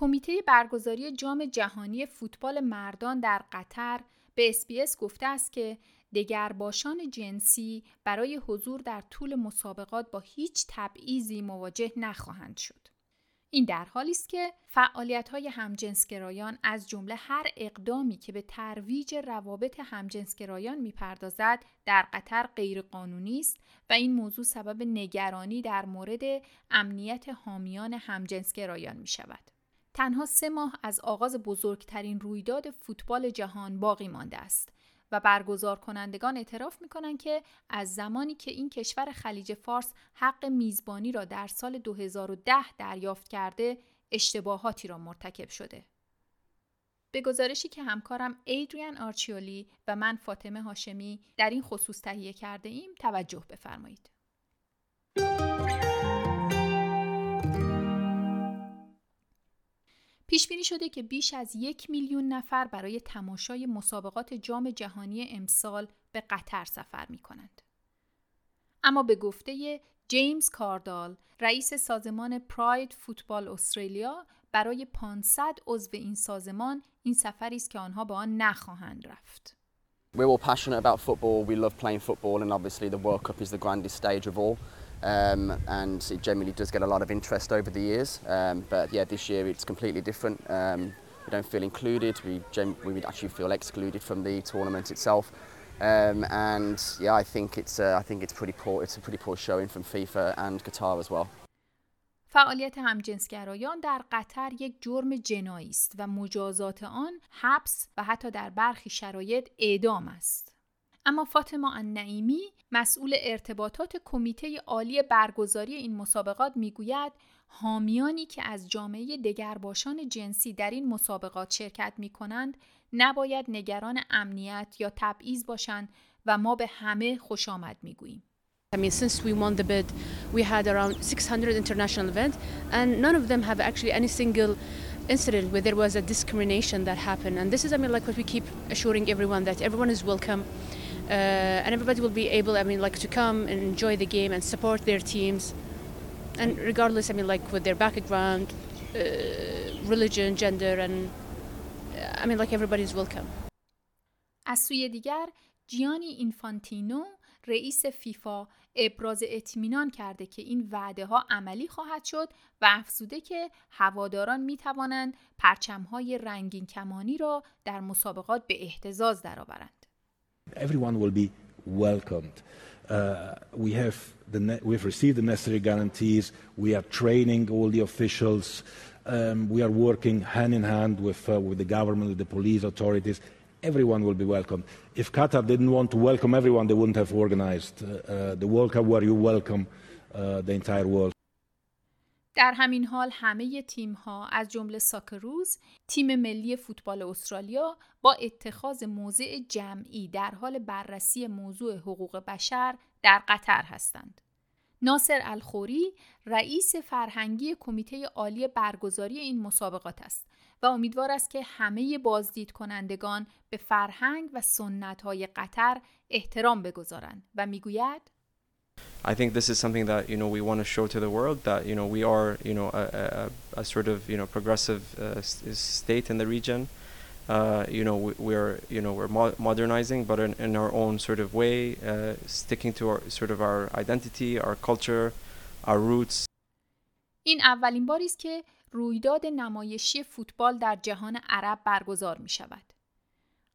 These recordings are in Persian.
کمیته برگزاری جام جهانی فوتبال مردان در قطر به اسپیس گفته است که دگرباشان جنسی برای حضور در طول مسابقات با هیچ تبعیضی مواجه نخواهند شد. این در حالی است که فعالیت های همجنسگرایان از جمله هر اقدامی که به ترویج روابط همجنسگرایان می‌پردازد در قطر غیرقانونی است و این موضوع سبب نگرانی در مورد امنیت حامیان همجنسگرایان می شود. تنها سه ماه از آغاز بزرگترین رویداد فوتبال جهان باقی مانده است و برگزار کنندگان اعتراف می کنند که از زمانی که این کشور خلیج فارس حق میزبانی را در سال 2010 دریافت کرده اشتباهاتی را مرتکب شده. به گزارشی که همکارم ایدریان آرچیولی و من فاطمه هاشمی در این خصوص تهیه کرده ایم توجه بفرمایید. پیش بینی شده که بیش از یک میلیون نفر برای تماشای مسابقات جام جهانی امسال به قطر سفر می کنند. اما به گفته جیمز کاردال رئیس سازمان پراید فوتبال استرالیا برای 500 عضو این سازمان این سفری است که آنها به آن نخواهند رفت. We're all passionate about football. We love playing football and obviously the World Cup is the grandest stage of all. um, and it generally does get a lot of interest over the years. Um, but yeah, this year it's completely different. Um, we don't feel included. We we would actually feel excluded from the tournament itself. Um, and yeah, I think it's uh, I think it's pretty poor. It's a pretty poor showing from FIFA and Qatar as well. فعالیت همجنسگرایان در قطر یک جرم جنایی است و مجازات آن حبس و حتی در برخی شرایط اعدام است. اما فاطمه النعیمی مسئول ارتباطات کمیته عالی برگزاری این مسابقات می‌گوید حامیانی که از جامعه دگرباشان جنسی در این مسابقات شرکت می کنند نباید نگران امنیت یا تبعیض باشند و ما به همه خوش آمد می گوییم. I mean, since we won the bid, we had around 600 international events, and none of them have actually any single incident where there was a discrimination that happened. And this is, I mean, like what we keep assuring everyone that everyone is welcome. Uh, and everybody will be able, I mean, like to come and enjoy the game and support their teams, and regardless, I mean, like with their background, uh, religion, gender, and I mean, like everybody's welcome. از سوی دیگر جیانی اینفانتینو رئیس فیفا ابراز اطمینان کرده که این وعده ها عملی خواهد شد و افزوده که هواداران می توانند پرچم های رنگین کمانی را در مسابقات به احتزاز درآورند. Everyone will be welcomed. Uh, we have we've received the necessary guarantees. We are training all the officials. Um, we are working hand in hand with, uh, with the government, with the police authorities. Everyone will be welcomed. If Qatar didn't want to welcome everyone, they wouldn't have organized uh, uh the World Cup where you welcome uh, the entire world. در همین حال همه تیم ها از جمله ساکروز تیم ملی فوتبال استرالیا با اتخاذ موضع جمعی در حال بررسی موضوع حقوق بشر در قطر هستند. ناصر الخوری رئیس فرهنگی کمیته عالی برگزاری این مسابقات است و امیدوار است که همه بازدید کنندگان به فرهنگ و سنت های قطر احترام بگذارند و می‌گوید I think this is something that you know we want to show to the world that you know we are you know a, a, a sort of you know progressive uh, state in the region. Uh, you know we, are you know we're mo modernizing, but in, in, our own sort of way, uh, sticking to our sort of our identity, our culture, our roots. این اولین باری است که رویداد نمایشی فوتبال در جهان عرب برگزار می شود.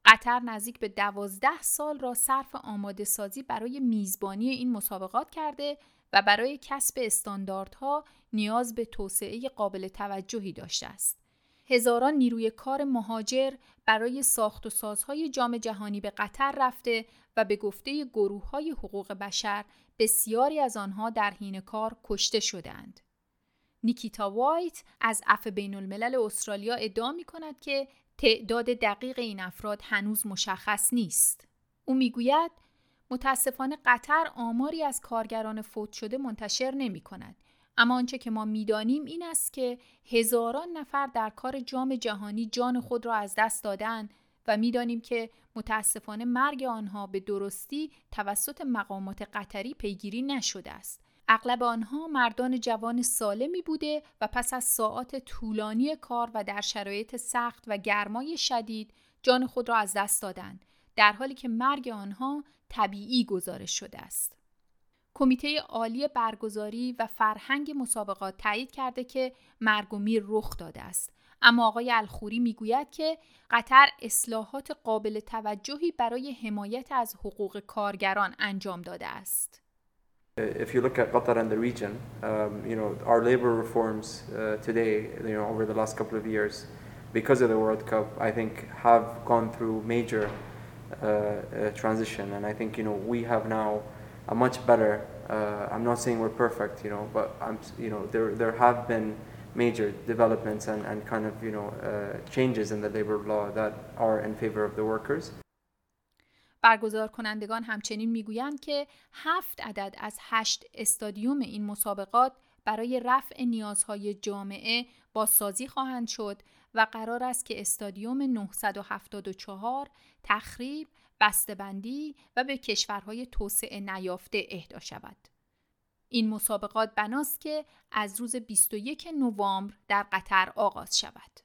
قطر نزدیک به دوازده سال را صرف آماده سازی برای میزبانی این مسابقات کرده و برای کسب استانداردها نیاز به توسعه قابل توجهی داشته است. هزاران نیروی کار مهاجر برای ساخت و سازهای جام جهانی به قطر رفته و به گفته گروه های حقوق بشر بسیاری از آنها در حین کار کشته شدند. نیکیتا وایت از اف بین الملل استرالیا ادعا می کند که تعداد دقیق این افراد هنوز مشخص نیست. او می‌گوید متاسفانه قطر آماری از کارگران فوت شده منتشر نمی کند. اما آنچه که ما می‌دانیم این است که هزاران نفر در کار جام جهانی جان خود را از دست دادند و می‌دانیم که متاسفانه مرگ آنها به درستی توسط مقامات قطری پیگیری نشده است. اغلب آنها مردان جوان سالمی بوده و پس از ساعات طولانی کار و در شرایط سخت و گرمای شدید جان خود را از دست دادند در حالی که مرگ آنها طبیعی گزارش شده است. کمیته عالی برگزاری و فرهنگ مسابقات تایید کرده که مرگ و میر رخ داده است اما آقای الخوری می‌گوید که قطر اصلاحات قابل توجهی برای حمایت از حقوق کارگران انجام داده است. If you look at Qatar and the region, um, you know, our labor reforms uh, today, you know, over the last couple of years, because of the World Cup, I think have gone through major uh, uh, transition, and I think you know we have now a much better. Uh, I'm not saying we're perfect, you know, but I'm, you know, there there have been major developments and, and kind of you know uh, changes in the labor law that are in favor of the workers. برگزار کنندگان همچنین می‌گویند که هفت عدد از هشت استادیوم این مسابقات برای رفع نیازهای جامعه بازسازی خواهند شد و قرار است که استادیوم 974 تخریب، بسته‌بندی و به کشورهای توسعه نیافته اهدا شود. این مسابقات بناست که از روز 21 نوامبر در قطر آغاز شود.